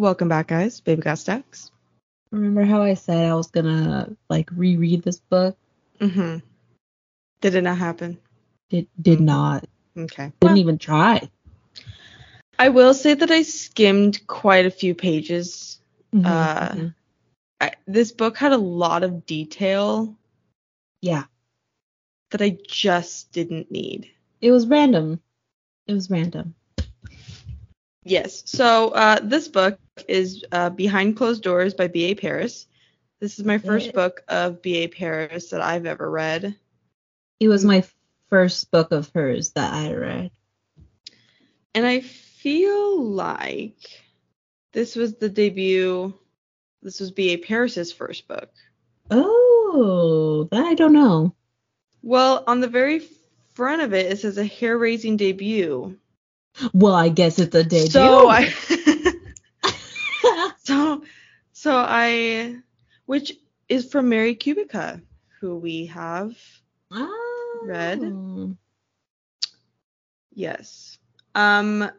Welcome back, guys. Baby got stacks. Remember how I said I was gonna like reread this book? Mm-hmm. Did it not happen? Did did not. Okay. Didn't even try. I will say that I skimmed quite a few pages. Mhm, Uh, mhm. I, this book had a lot of detail yeah, that I just didn't need. it was random. It was random. Yes. So uh, this book is uh, Behind Closed Doors by B.A. Paris. This is my first Yeah. book of B.A. Paris that I've ever read. It was my first book of hers that I read. And I feel like this was the debut. This was B.A. Paris's first book. Oh, that I don't know. Well, on the very front of it, it says a hair raising debut. Well, I guess it's a debut. So I. so, so I. Which is from Mary Kubica, who we have. oh. Read. Yes. Um.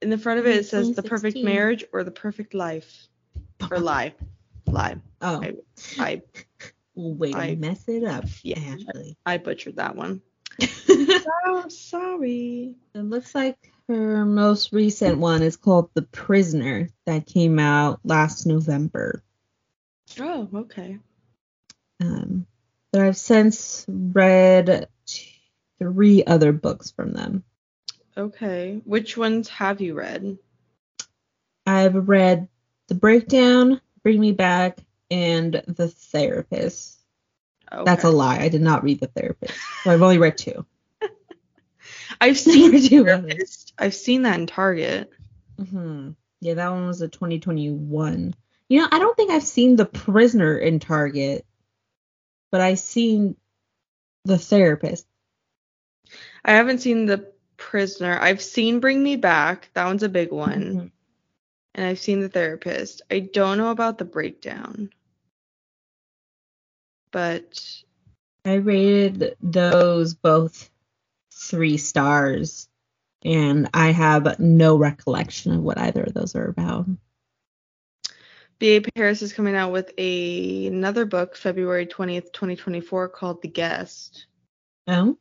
In the front of it, it says the perfect marriage or the perfect life. Or lie. Lie. Oh, I- I way to I- mess it up, Yeah. Ashlee. I butchered that one. Oh, sorry. It looks like her most recent one is called The Prisoner that came out last November. Oh, okay. Um, but I've since read three other books from them. Okay. Which ones have you read? I've read The Breakdown, Bring Me Back, and The Therapist. Okay. That's a lie. I did not read The Therapist. So I've only read two. I've seen Never do others. Therapist. I've seen that in Target. hmm Yeah, that one was a 2021. You know, I don't think I've seen The Prisoner in Target, but I've seen The Therapist. I haven't seen The Prisoner. I've seen Bring Me Back. That one's a big one. Mhm. And I've seen The Therapist. I don't know about The Breakdown. But I rated those both three stars, and I have no recollection of what either of those are about. B.A. Paris is coming out with a another book February 20th, 2024 called The Guest. Oh,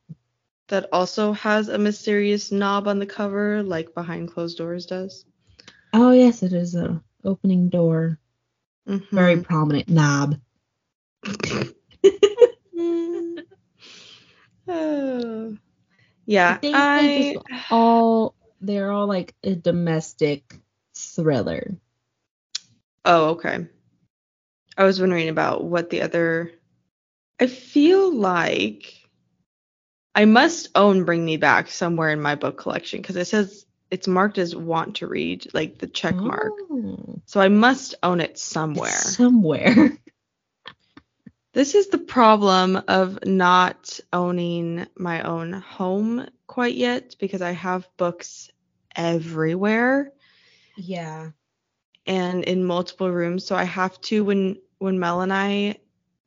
That also has a mysterious knob on the cover like Behind Closed Doors does. oh yes, it is a opening door, Mhm. very prominent knob. Oh. Yeah, think I, they just all they're all like a domestic thriller. Oh, okay. I was wondering about what the other. I feel like I must own Bring Me Back somewhere in my book collection because it says it's marked as want to read, like the check mark. Oh, So I must own it it's somewhere. This is the problem of not owning my own home quite yet because I have books everywhere yeah. and in multiple rooms. So I have to when when Mel and I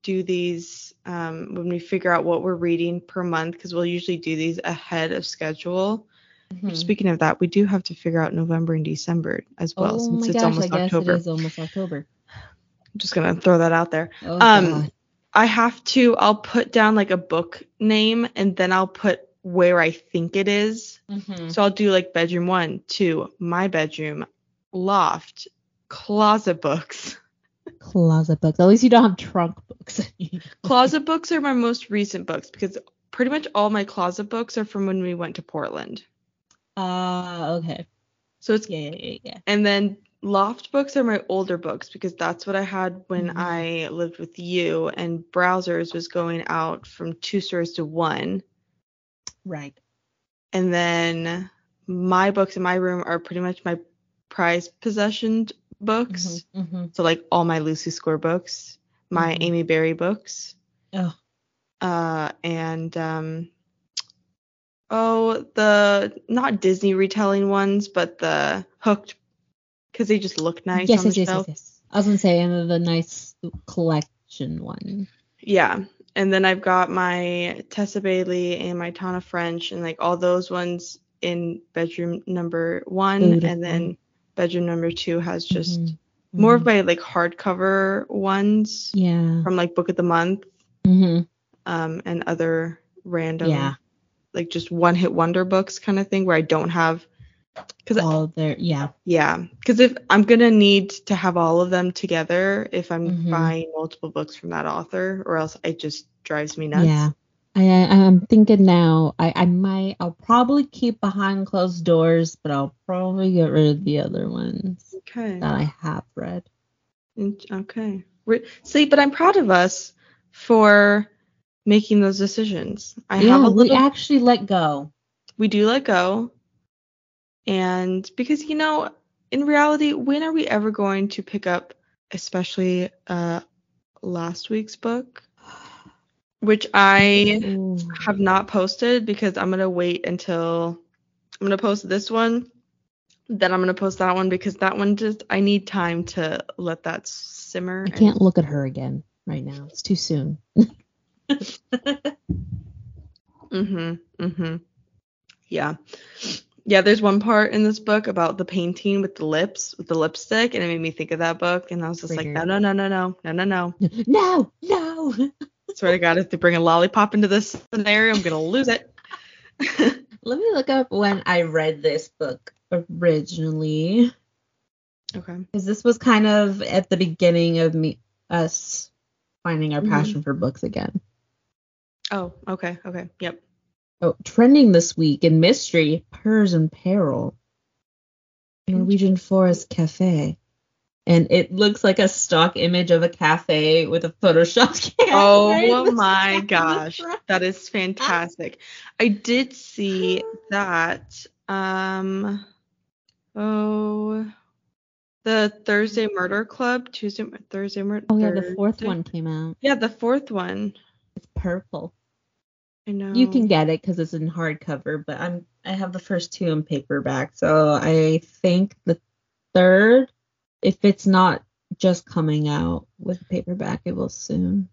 do these um, when we figure out what we're reading per month because we'll usually do these ahead of schedule. Mhm. Speaking of that, we do have to figure out November and December as well oh since my it's gosh, almost I guess October. it is almost October. I'm just gonna throw that out there. Oh Um. I have to I'll put down like a book name and then I'll put where I think it is. Mhm. So I'll do like bedroom one, two, my bedroom, loft, closet books. Closet books. At least you don't have trunk books. Closet books are my most recent books because pretty much all my closet books are from when we went to Portland. Uh, okay. So it's Yeah, yeah, yeah, yeah. and then loft books are my older books because that's what I had when Mhm. I lived with you and browsers was going out from two stores to one. Right. And then my books in my room are pretty much my prized possession books. Mm-hmm. So like all my Lucy Score books, my Mhm. Amy Berry books, Oh, uh, and um, oh the not Disney retelling ones, but the Hooked, because they just look nice yes, on yes, yes, yes, yes. I was gonna say another the nice collection one. Yeah. And then I've got my Tessa Bailey and my Tana French and like all those ones in bedroom number one Beautiful. and then bedroom number two has just Mhm. more of my like hardcover ones Yeah. from like book of the month hmm um and other random Yeah. like just one hit wonder books kind of thing where I don't have because All there. Yeah. yeah because if I'm gonna need to have all of them together if I'm Mhm. buying multiple books from that author or else it just drives me nuts. Yeah. I, I'm thinking now. I, I might. I'll probably keep behind closed doors, but I'll probably get rid of the other ones Okay. that I have read. Okay. Re- See, but I'm proud of us for making those decisions. I have yeah, a we little. actually let go. we do let go, and because you know, in reality, when are we ever going to pick up, especially uh, last week's book, which I Ooh. have not posted because I'm gonna wait until I'm gonna post this one. Then I'm gonna post that one because that one just I need time to let that simmer. I can't look at her again right now. It's too soon. Mhm. Mhm. Yeah. Yeah, there's one part in this book about the painting with the lips, with the lipstick, and it made me think of that book. And I was just like, no, no, no, no, no, no, no, no. no, no. Swear to God, if they bring a lollipop into this scenario, I'm gonna lose it. Let me look up when I read this book originally, okay. because this was kind of at the beginning of me us finding our Mhm. passion for books again. Oh, okay, okay. Yep. Oh, trending this week in mystery, Purrs and Peril, Norwegian Forest Cafe. And it looks like a stock image of a cafe with a Photoshop cat. Oh the my side in the gosh, that is fantastic. I did see that. Um. Oh. The Thursday Murder Club, Tuesday, Thursday Murder. Oh yeah, the fourth one came out. Yeah, the fourth one. It's purple. I know. You can get it because it's in hardcover, but I'm I have the first two in paperback, so I think the third, if it's not just coming out with paperback, it will soon.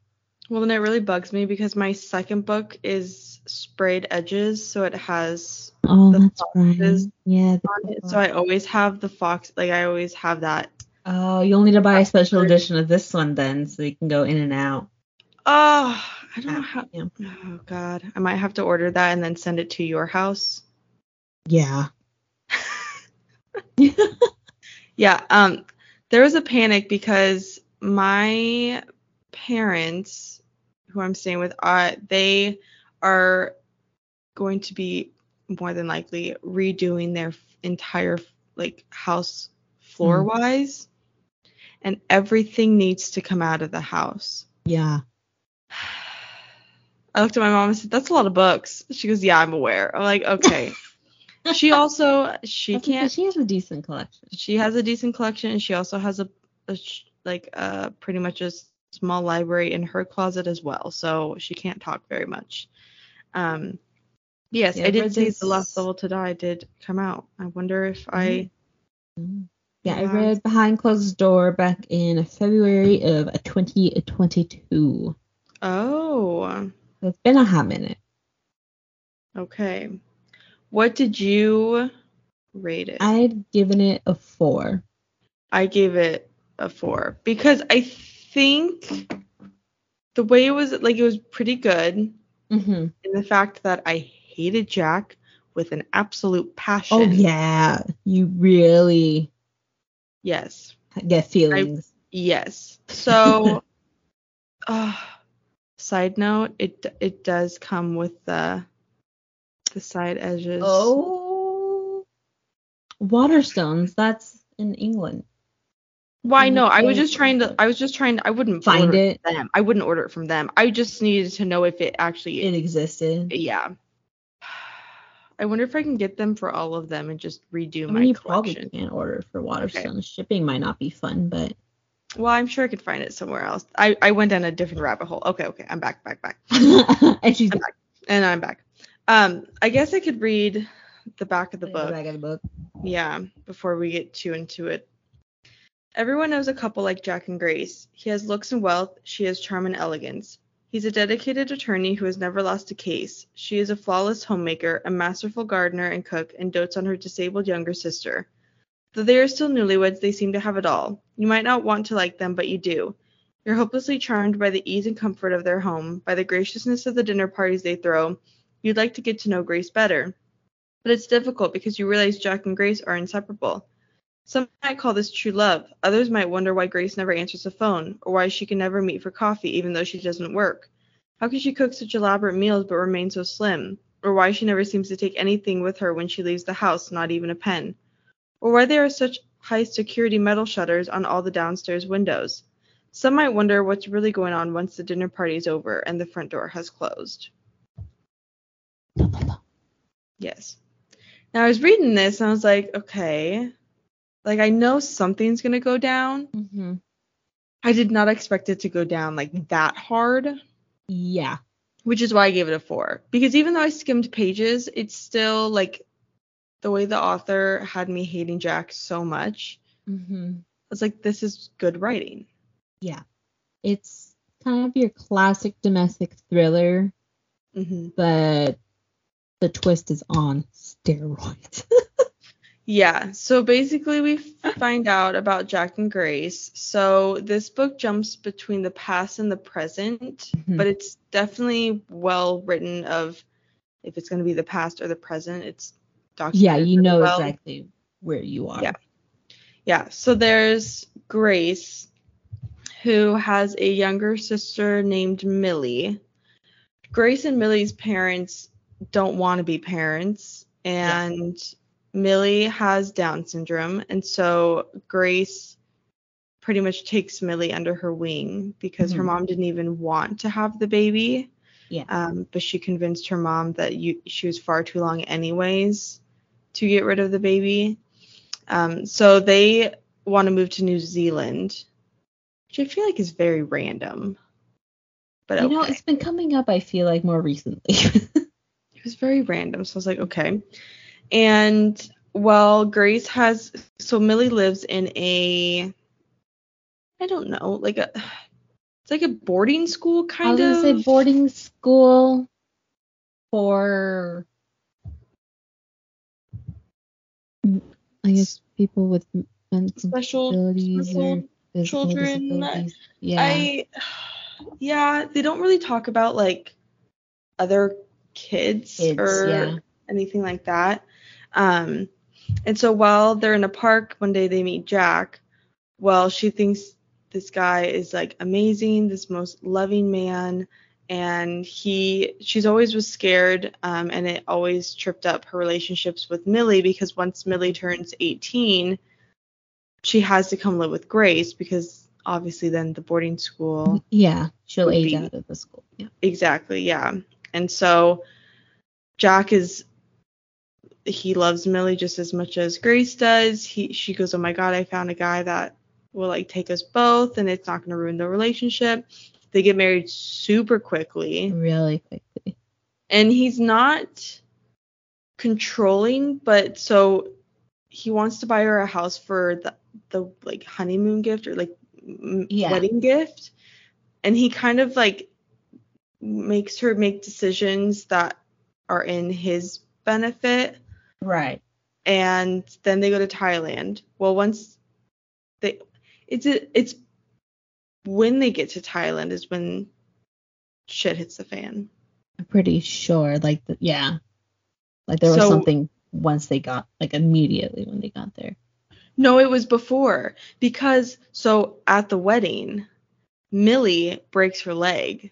Well, then it really bugs me because my second book is sprayed edges, so it has Oh, The that's right. Yeah. on it. So I always have the fox. Like I always have that. Oh, you'll need to buy a special edition of this one then, so you can go in and out. Oh, I don't know how. Oh God, I might have to order that and then send it to your house. Yeah. Yeah. Um, there was a panic because my parents, who I'm staying with, uh, they are going to be more than likely redoing their entire like house floor wise, and everything needs to come out of the house. Yeah. I looked at my mom and said, "That's a lot of books." She goes, "Yeah, I'm aware." I'm like, "Okay." she also she That's can't She has a decent collection. she has a decent collection and she also has a, a like uh pretty much a small library in her closet as well so she can't talk very much um yes Yeah, i did this- the Last Devil to Die did come out i wonder if i Mm. Yeah, I read Behind Closed Door back in February of 2022. oh it's been a hot minute. okay what did you rate it I'd given it a four. I gave it a four because I think the way it was like it was pretty good Mm-hmm. in the fact that I hated Jack with an absolute passion. Oh yeah, you really Yes. get feelings. Yes. So, uh, side note, it it does come with the the side edges. oh, Waterstones. That's in England. Why no? I was just trying to. I was just trying. to. I wouldn't Find it. them. I wouldn't order it from them. I just needed to know if it actually. It existed. yeah. I wonder if I can get them for all of them and just redo I my mean, you collection. probably can't order for Waterstones. Shipping might not be fun, but Well, I'm sure I could find it somewhere else. I, I went down a different rabbit hole. Okay, okay, I'm back, back, back. and she's I'm back. And I'm back. Um, I guess I could read the back of the book. The back of the book. Yeah, before we get too into it. Everyone knows a couple like Jack and Grace. He has looks and wealth, she has charm and elegance. He's a dedicated attorney who has never lost a case. She is a flawless homemaker, a masterful gardener and cook, and dotes on her disabled younger sister. Though they are still newlyweds, they seem to have it all. You might not want to like them, but you do. You're hopelessly charmed by the ease and comfort of their home, by the graciousness of the dinner parties they throw. You'd like to get to know Grace better. But it's difficult because you realize Jack and Grace are inseparable. Some might call this true love. Others might wonder why Grace never answers the phone, or why she can never meet for coffee even though she doesn't work. How can she cook such elaborate meals but remain so slim? Or why she never seems to take anything with her when she leaves the house, not even a pen? Or why there are such high security metal shutters on all the downstairs windows? Some might wonder what's really going on once the dinner party is over and the front door has closed. Yes. Now I was reading this and I was like, okay, like I know something's gonna go down. Mm-hmm. I did not expect it to go down like that hard, Yeah. which is why I gave it a four. Because even though I skimmed pages, it's still like the way the author had me hating Jack so much. Mm-hmm. I was like, this is good writing. Yeah. It's kind of your classic domestic thriller, hmm but the twist is on steroids. Yeah, so basically we find out about Jack and Grace. So this book jumps between the past and the present, Mhm. but it's definitely well written of if it's going to be the past or the present. It's documented. yeah, you know well. exactly where you are. Yeah. Yeah, so there's Grace who has a younger sister named Millie. Grace and Millie's parents don't want to be parents and Millie has Down syndrome and so Grace pretty much takes Millie under her wing because her Mhm. mom didn't even want to have the baby. Yeah. Um, but she convinced her mom that you she was far too long anyways to get rid of the baby. Um, so they want to move to New Zealand, which I feel like is very random. But You know, it's been coming up, I feel like, more recently. it was very random. So I was like, okay. And well, Grace has so Millie lives in a I don't know, like a it's like a boarding school I kind was of. gonna say boarding school for I guess people with mental Special- disabilities special or children. disabilities. Yeah. I yeah, they don't really talk about like other kids, Kids, or yeah. anything like that. Um and so while they're in a park one day they meet Jack. Well, she thinks this guy is like amazing, this most loving man and he she's always was scared um, and it always tripped up her relationships with Millie because once Millie turns 18 she has to come live with Grace because obviously then the boarding school yeah, she'll age be- out of the school. Yeah. exactly yeah and so Jack is he loves Millie just as much as Grace does he she goes oh my god I found a guy that will like take us both and it's not going to ruin the relationship they get married super quickly Really quickly. and he's not controlling but so he wants to buy her a house for the the like honeymoon gift or like Yeah. wedding gift and he kind of like makes her make decisions that are in his benefit Right. and then they go to Thailand well once they it's it's when they get to Thailand is when shit hits the fan I'm pretty sure. Like, the, yeah. Like there was So- something once they got, like immediately when they got there. No, it was before because so at the wedding, Millie breaks her leg,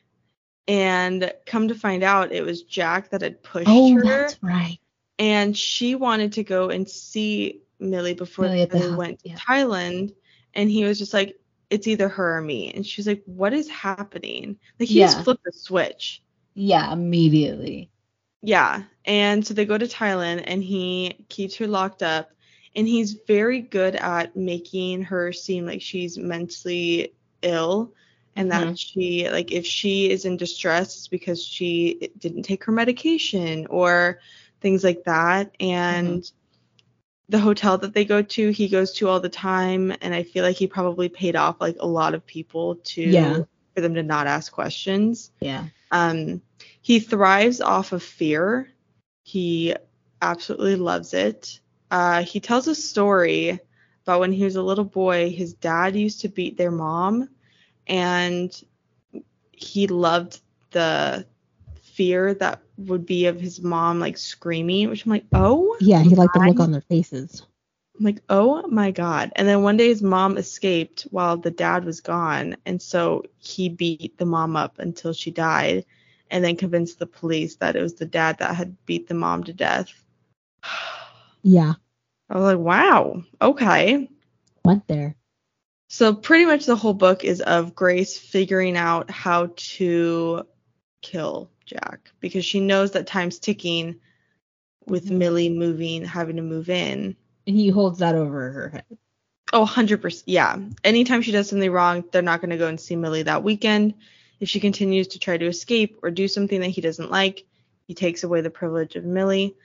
and come to find out, it was Jack that had pushed Oh, her, that's right. and she wanted to go and see Millie before Millie the they house, went to yeah. Thailand, and he was just like, "It's either her or me," and she's like, "What is happening?" Like he just flipped a switch. Yeah, immediately. Yeah. And so they go to Thailand and he keeps her locked up and he's very good at making her seem like she's mentally ill and that mm-hmm. she like if she is in distress it's because she didn't take her medication or things like that and mm-hmm. The hotel that they go to he goes to all the time and I feel like he probably paid off like a lot of people to Yeah. for them to not ask questions Yeah. um, he thrives off of fear. He absolutely loves it. uh, he tells a story about when he was a little boy, his dad used to beat their mom, and he loved the fear that would be of his mom like screaming, which I'm like, oh. Yeah, he liked the look on their faces. I'm like, oh my god. And then one day his mom escaped while the dad was gone. And so he beat the mom up until she died and then convinced the police that it was the dad that had beat the mom to death. Yeah, I was like, wow, okay. went there. So pretty much the whole book is of Grace figuring out how to kill Jack because she knows that time's ticking with Mhm. Millie moving, having to move in. And he holds that over her head. Oh, 100%. Yeah. Anytime she does something wrong, they're not going to go and see Millie that weekend. If she continues to try to escape or do something that he doesn't like, he takes away the privilege of Millie.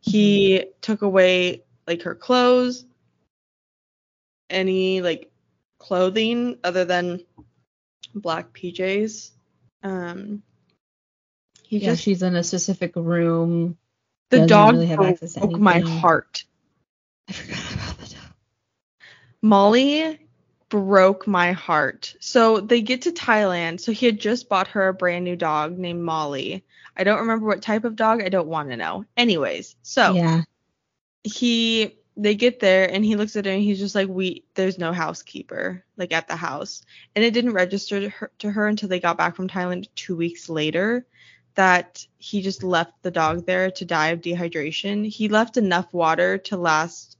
He took away like her clothes, any like clothing other than black PJs. Um he Yeah, just she's in a specific room. the doesn't dog really have access to broke my heart. I forgot about the dog. Molly broke my heart. So they get to Thailand. So he had just bought her a brand new dog named Molly. I don't remember what type of dog. I don't want to know. Anyways, so Yeah. he they get there and he looks at her and he's just like we there's no housekeeper like at the house and it didn't register to her, to her until they got back from Thailand 2 weeks later that he just left the dog there to die of dehydration. He left enough water to last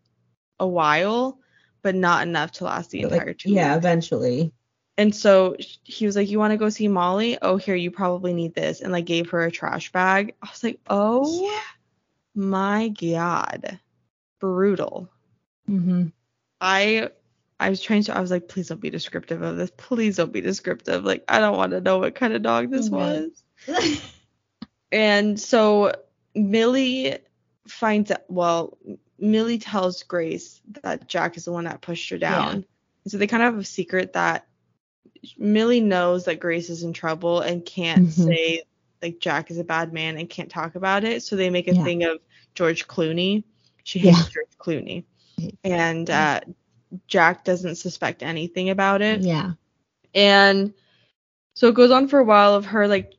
a while but not enough to last the entire like, 2 yeah, weeks. eventually. And so he was like, "You want to go see Molly? Oh, here, you probably need this." And like gave her a trash bag. I was like, "Oh my god." Brutal. Mm-hmm. I I was trying to I was like, "Please don't be descriptive of this. Please don't be descriptive. Like I don't want to know what kind of dog this Mhm. was." And so Millie finds out, well, Millie tells Grace that Jack is the one that pushed her down. Yeah. So they kind of have a secret that Millie knows that Grace is in trouble and can't Mhm. say like Jack is a bad man and can't talk about it. So they make a Yeah. thing of George Clooney. She hates Yeah. George Clooney. And uh, Jack doesn't suspect anything about it. yeah. And so it goes on for a while of her like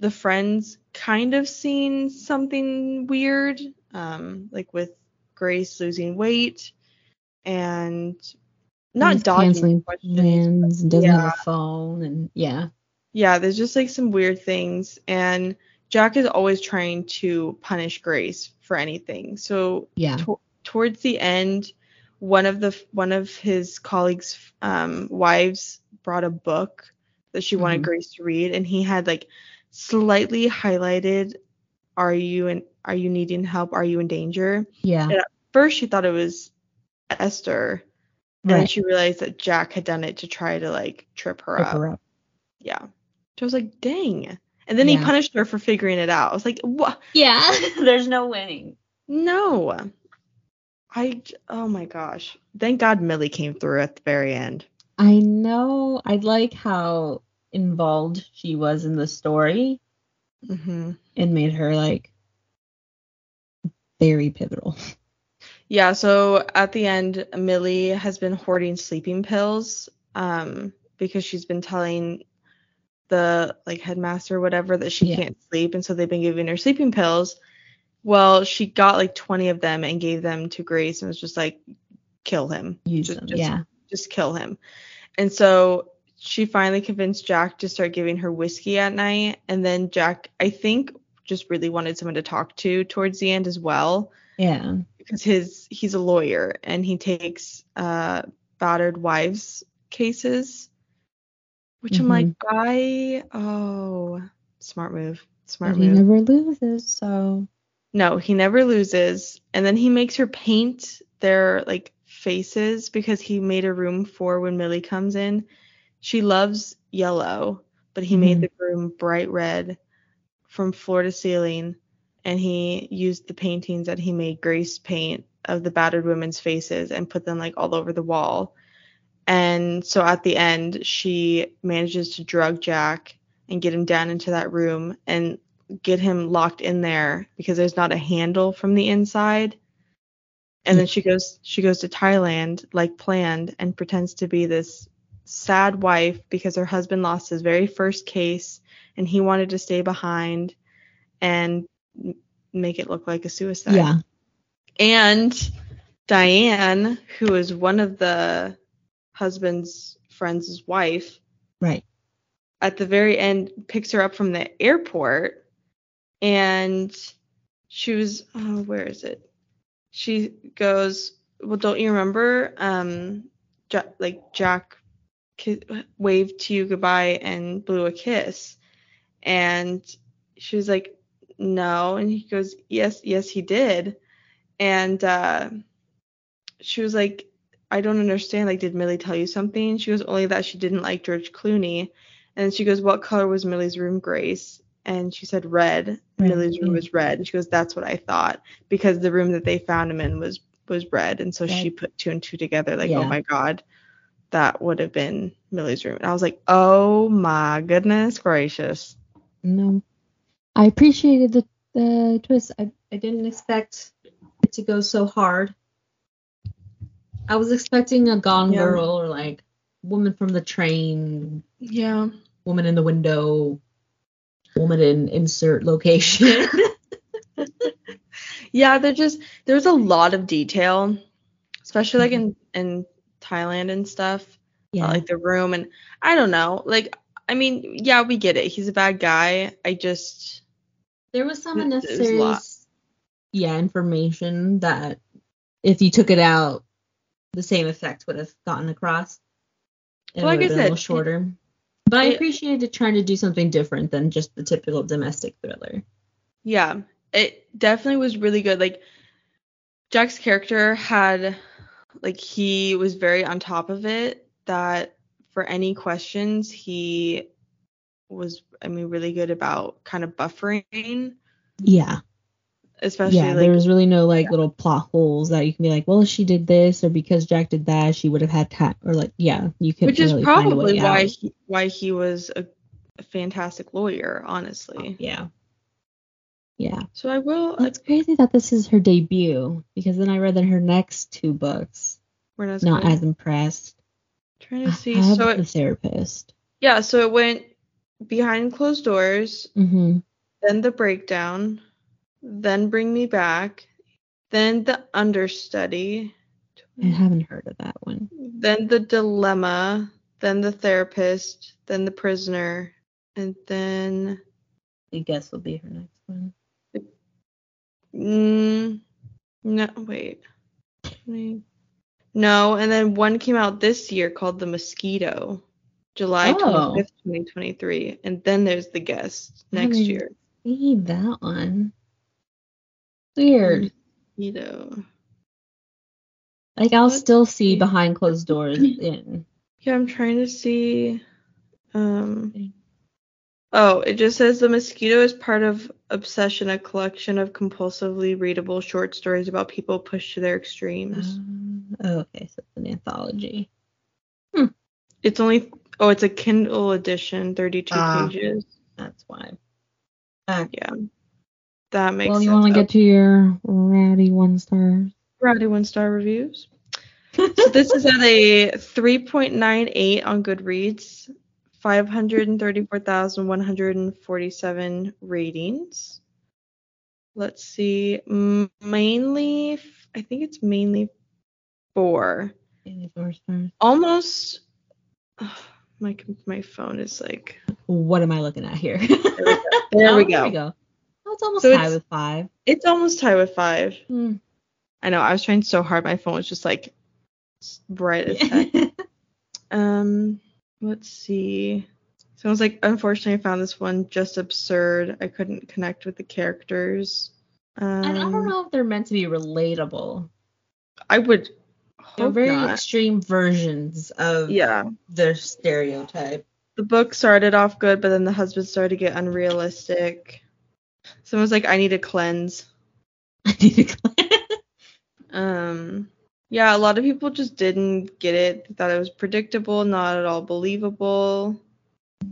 the friends kind of seen something weird, um, like with Grace losing weight and not He's dodging questions. plans and doesn't have a phone and yeah. Yeah, there's just like some weird things and Jack is always trying to punish Grace for anything. So Yeah. to- towards the end, one of the one of his colleagues' um, wives brought a book that she wanted Mhm. Grace to read, and he had like slightly highlighted, "Are you and Are you needing help? Are you in danger?" Yeah. At First, she thought it was Esther, and then she realized that Jack had done it to try to like trip her Pick up. her up. Yeah, so I was like, "Dang." And then he punished her for figuring it out. I was like, "What? Yeah. There's no winning. No. I, oh my gosh. Thank God Millie came through at the very end. I know. I like how involved she was in the story hmm and made her like very pivotal. Yeah, so at the end Millie has been hoarding sleeping pills um because she's been telling the like headmaster or whatever that she Yeah. can't sleep and so they've been giving her sleeping pills. Well, she got like 20 of them and gave them to Grace and was just like kill him. Use Just- them. just yeah. just kill him. And so she finally convinced Jack to start giving her whiskey at night. And then Jack, I think, just really wanted someone to talk to towards the end as well. Yeah. Because his he's a lawyer and he takes uh battered wives cases. Which I'm like, I oh smart move. Smart But he move. never loses, so No, he never loses. And then he makes her paint their like faces because he made a room for when Millie comes in. She loves yellow, but he made Mhm. the room bright red from floor to ceiling. And he used the paintings that he made Grace paint of the battered women's faces and put them like all over the wall. And so at the end, she manages to drug Jack and get him down into that room and get him locked in there because there's not a handle from the inside. And then she goes she goes to Thailand like planned and pretends to be this sad wife because her husband lost his very first case and he wanted to stay behind and make it look like a suicide. Yeah. And Diane, who is one of the husband's friends' wife, Right. at the very end picks her up from the airport and she was oh where is it she goes well don't you remember um ja- like jack waved to you goodbye and blew a kiss and she was like no and he goes yes yes he did and uh she was like i don't understand like did millie tell you something she goes only that she didn't like george clooney and she goes, What color was Millie's room, Grace? And she said red. Red, Millie's room was red. And she goes, That's what I thought. Because the room that they found him in was was red. And so Red. she put two and two together, like, Yeah. oh my God, that would have been Millie's room. And I was like, Oh my goodness gracious. No. I appreciated the the twist. I, I didn't expect it to go so hard. I was expecting a Gone Yeah. Girl or like Woman from the Train, Yeah. Woman in the Window, Woman in Insert Location. Yeah, there just there was a lot of detail, especially like in in Thailand and stuff. Uh, yeah. like the room and I don't know. Like I mean, yeah, we get it. He's a bad guy. I just there was some unnecessary yeah, information that if you took it out, the same effect would have gotten across. It Well, like I been a little said, shorter. But I it- appreciated trying to do something different than just the typical domestic thriller. yeah, it definitely was really good. Like Jack's character had like he was very on top of it that for any questions he was I mean really good about kind of buffering, Yeah. especially yeah, like there was really no like little plot holes that you can be like, well, she did this, or because Jack did that, she would have had time, or like, yeah, you could. which is really find probably why out. he, why he was a, a fantastic lawyer, honestly. Yeah. Yeah. So I will. It's crazy that this is her debut because then I read that her next two books, we're not, not as impressed. trying to see. have So the it, therapist. yeah, so it went behind closed doors, Mm-hmm. then the breakdown, then bring me back, then the understudy, I haven't heard of that one. then the dilemma, then the therapist, then the prisoner, and then I guess will be her next one. Mm, no wait. No, and then one came out this year called The Mosquito, July Oh. 25th, 2023. And then there's The Guest next year. seen that one. Weird. Mosquito. Like I'll Let's still see see. behind closed doors in. Yeah, I'm trying to see. Um. Oh, it just says The Mosquito is part of Obsession, a collection of compulsively readable short stories about people pushed to their extremes. Um, oh, okay, so it's an anthology. It's only. Oh, it's a Kindle edition, 32 Ah. pages. That's why. Uh, Yeah. That makes well, you want to get to your rowdy one star. Rowdy one star reviews. So this is at a 3.98 on Goodreads, 534,147 ratings. Let's see. Mainly, I think it's mainly four. Maybe four stars. Almost. my my phone is like. What am I looking at here? There Oh, we go. There we go. Oh, it's almost So high with five. It's almost tied with five. Hmm. I know. I was trying so hard. My phone was just like bright as heck. Um, let's see. So I was like, unfortunately, I found this one just absurd. I couldn't connect with the characters. Um, and I don't know if they're meant to be relatable. I would They're very not. extreme versions of Yeah. their stereotype. The book started off good, but then the husband started to get unrealistic. Someone's like, I need a cleanse. I need a cleanse. Um, yeah, a lot of people just didn't get it. They thought it was predictable, not at all believable.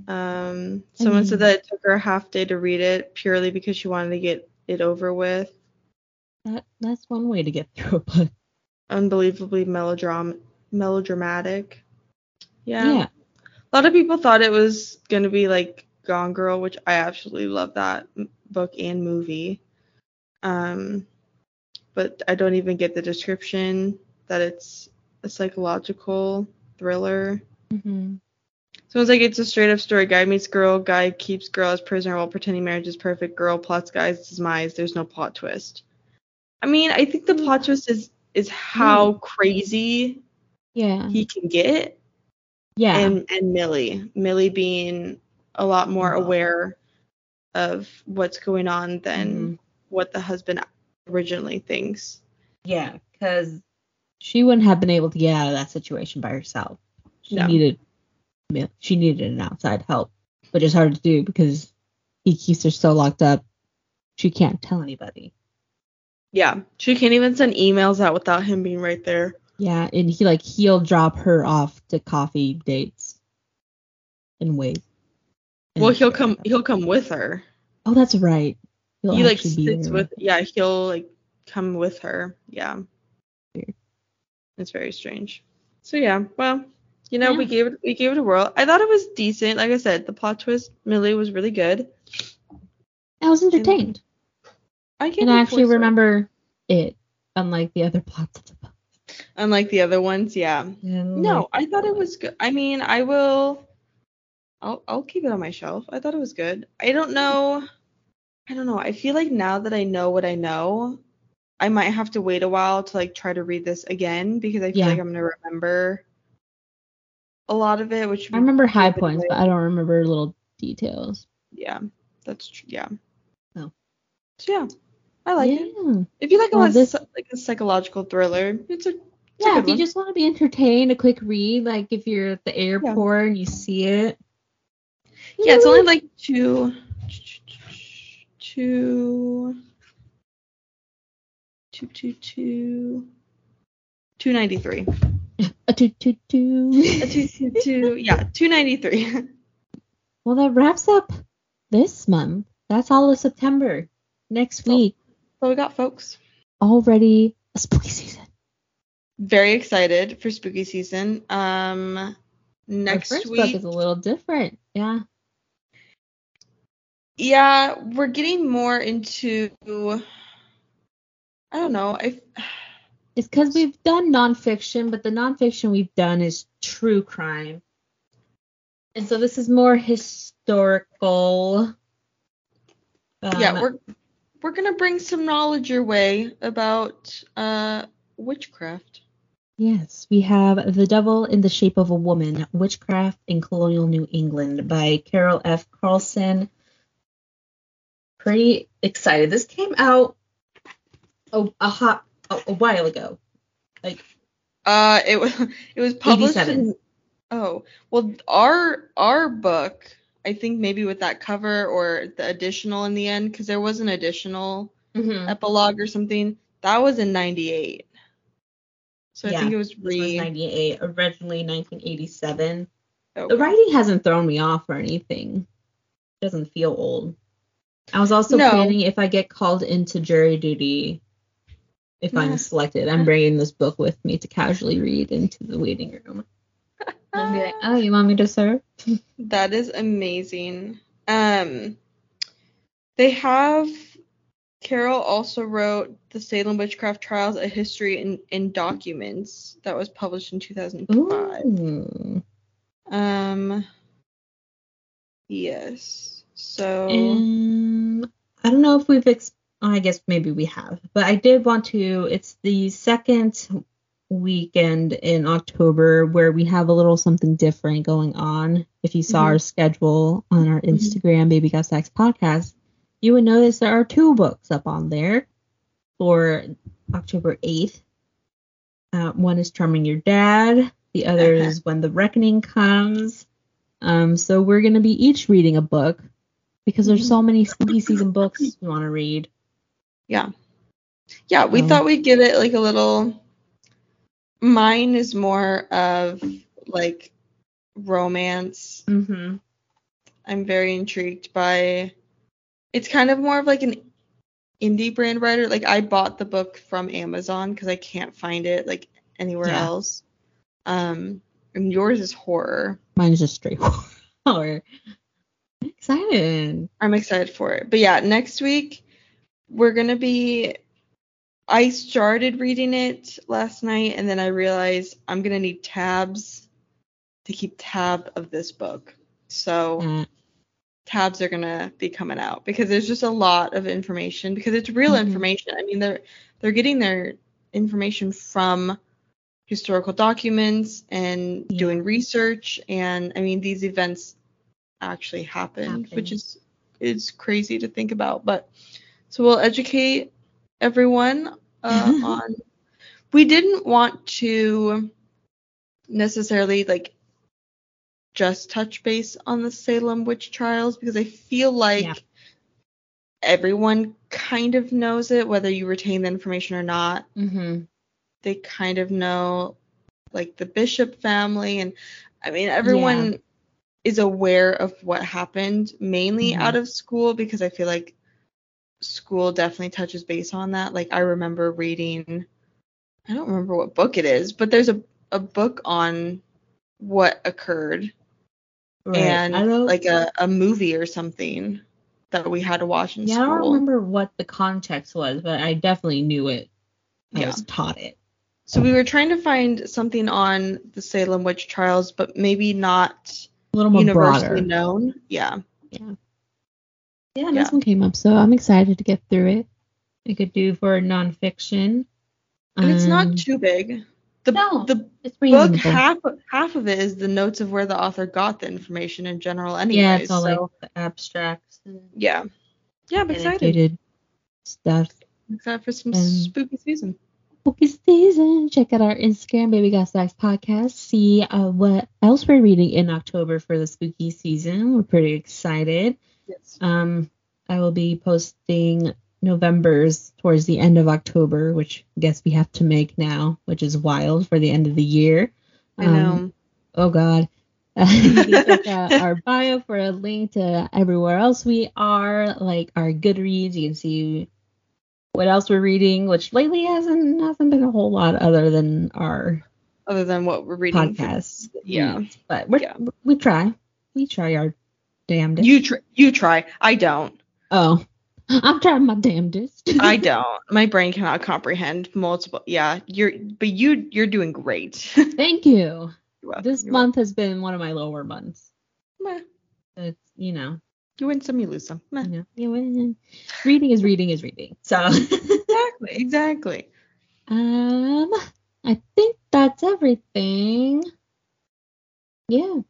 Um, someone said Mm. that it took her a half day to read it purely because she wanted to get it over with. That that's one way to get through a book. unbelievably melodram melodramatic. Yeah. Yeah. A lot of people thought it was gonna be like Gone Girl, which I absolutely love that m- book and movie. Um, but I don't even get the description that it's a psychological thriller. hmm Sounds like it's a straight up story. Guy meets girl, guy keeps girl as prisoner while pretending marriage is perfect. Girl plots guy's demise. There's no plot twist. I mean, I think the plot twist is is how crazy Yeah. he can get, yeah. and and Millie, Millie being a lot more aware of what's going on than Mhm. what the husband originally thinks. Yeah, because she wouldn't have been able to get out of that situation by herself. She No. needed she needed an outside help, which is hard to do because he keeps her so locked up. She can't tell anybody. Yeah, she can't even send emails out without him being right there. Yeah, and he like he'll drop her off to coffee dates and wait. And Well, he'll come. them. He'll come with her. Oh, that's right. He'll he like sits with. Yeah, he'll like come with her. Yeah. It's very strange. So yeah, well, you know, we gave it we gave it a whirl. I thought it was decent. Like I said, the plot twist, Millie was really good. I was entertained, I and I four actually remember it, unlike the other plots of the book. Unlike the other ones, yeah. And, No, I thought it was good. I mean, I will. I'll I'll keep it on my shelf. I thought it was good. I don't know. I don't know. I feel like now that I know what I know, I might have to wait a while to like try to read this again because I feel Yeah. like I'm gonna remember a lot of it, which I remember high points, but I don't remember little details. yeah, that's true. Yeah. Oh. So yeah, I like yeah. it. If you like a Well, lot this- like a psychological thriller, it's a it's a Yeah, good if you one. just want to be entertained, a quick read, like if you're at the airport and you see it. Yeah, it's only like two, two, two, two, two, two ninety three. a two two two. A two, two, two, yeah, two ninety three. well, that wraps up this month. That's all of September. Next week, So we got folks already a spooky season. very excited for spooky season. Um, next Our first week, book is a little different. Yeah. Yeah, we're getting more into. I don't know. I It's because we've done nonfiction, but the nonfiction we've done is true crime. And so this is more historical. yeah, Um, we're we're gonna bring some knowledge your way about uh witchcraft. Yes, we have The Devil in the Shape of a Woman Witchcraft in Colonial New England by Carol F. Karlsen. Pretty excited. This came out a, a hot a, a while ago. Like Uh, it was it was published. 87. In, oh, well, our our book, I think maybe with that cover or the additional in the end, because there was an additional mhm, epilogue or something. That was in '98. So I think it was re. 98, originally 1987. okay. The writing hasn't thrown me off or anything. It Doesn't feel old. I was also No. planning if I get called into jury duty, if Yeah. I'm selected, I'm bringing this book with me to casually read into the waiting room. And be like, oh, you want me to serve? That is amazing. Um, they have. Carol also wrote the Salem Witchcraft Trials: A History in, in Documents that was published in 2005. Ooh. Um. Yes. So. Um, I don't know if we've, ex- I guess maybe we have, but I did want to. It's the second weekend in October where we have a little something different going on. If you saw Mhm. our schedule on our Mhm. Instagram, Baby Got Stacks podcast, you would notice there are two books up on there for October 8th. Uh, one is Charming Your Dad, the other is When the Reckoning Comes. Um, so we're going to be each reading a book because there's so many spooky season books we want to read. Yeah. Yeah, we Um, thought we'd give it like a little. Mine is more of like romance. Mm-hmm. I'm very intrigued by. It's kind of more of like an indie brand writer. Like I bought the book from Amazon because I can't find it like anywhere Yeah. else. Um, and yours is horror. Mine's just straight horror. I'm excited. I'm excited for it. But yeah, next week we're gonna be. I started reading it last night, and then I realized I'm gonna need tabs to keep tab of this book. So Uh, tabs are gonna be coming out because there's just a lot of information because it's real Mhm. information. I mean, they're they're getting their information from historical documents and Yeah. doing research, and I mean these events actually happened, which is is crazy to think about. But so we'll educate everyone uh, on. We didn't want to necessarily like just touch base on the Salem witch trials because I feel like Yeah. everyone kind of knows it, whether you retain the information or not. mhm. They kind of know like the Bishop family and I mean everyone is aware of what happened mainly Mhm. out of school because I feel like school definitely touches base on that. Like I remember reading I don't remember what book it is, but there's a a book on what occurred Right. and like a, a movie or something that we had to watch in yeah, I don't remember what the context was, but I definitely knew it. I Yeah. was taught it. So we were trying to find something on the Salem witch trials, but maybe not A little more universally broader. known. Yeah. Yeah. Yeah, Yeah. this one came up, so I'm excited to get through it. I could do for nonfiction. And it's not Um, too big. The no, the book half half of it is the notes of where the author got the information in general anyway. yeah, it's all so like the abstracts yeah. Yeah, I'm excited. stuff. I'm for some Um, spooky season. Spooky season. Check out our Instagram, Baby Got Stacks podcast. See uh, what else we're reading in October for the spooky season. We're pretty excited. Yes. Um, I will be posting November's towards the end of October, which I guess we have to make now, which is wild for the end of the year. I Um, know. Oh God. check out our bio for a link to everywhere else we are, like our Goodreads. You can see what else we're reading, which lately hasn't hasn't been a whole lot other than our Other than what we're reading. podcast. Yeah. But we're, Yeah. we try. We try our damnedest. You try. You try. I don't. oh, I'm trying my damnedest. I don't. My brain cannot comprehend multiple. Yeah, you're. But you. You're doing great. Thank you. Welcome. This month has been one of my lower months. Meh. It's you know, You win some, you lose some. Meh. you you win. reading is reading is reading. So. Exactly. Exactly. Um, I think that's everything. Yeah.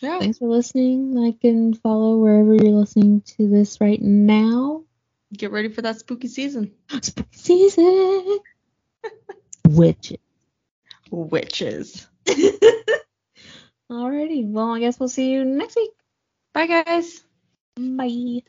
Yeah. Thanks for listening. Like and follow wherever you're listening to this right now. Get ready for that spooky season. Spooky season. Witches. Witches. Alrighty. Well, I guess we'll see you next week. Bye, guys. Bye.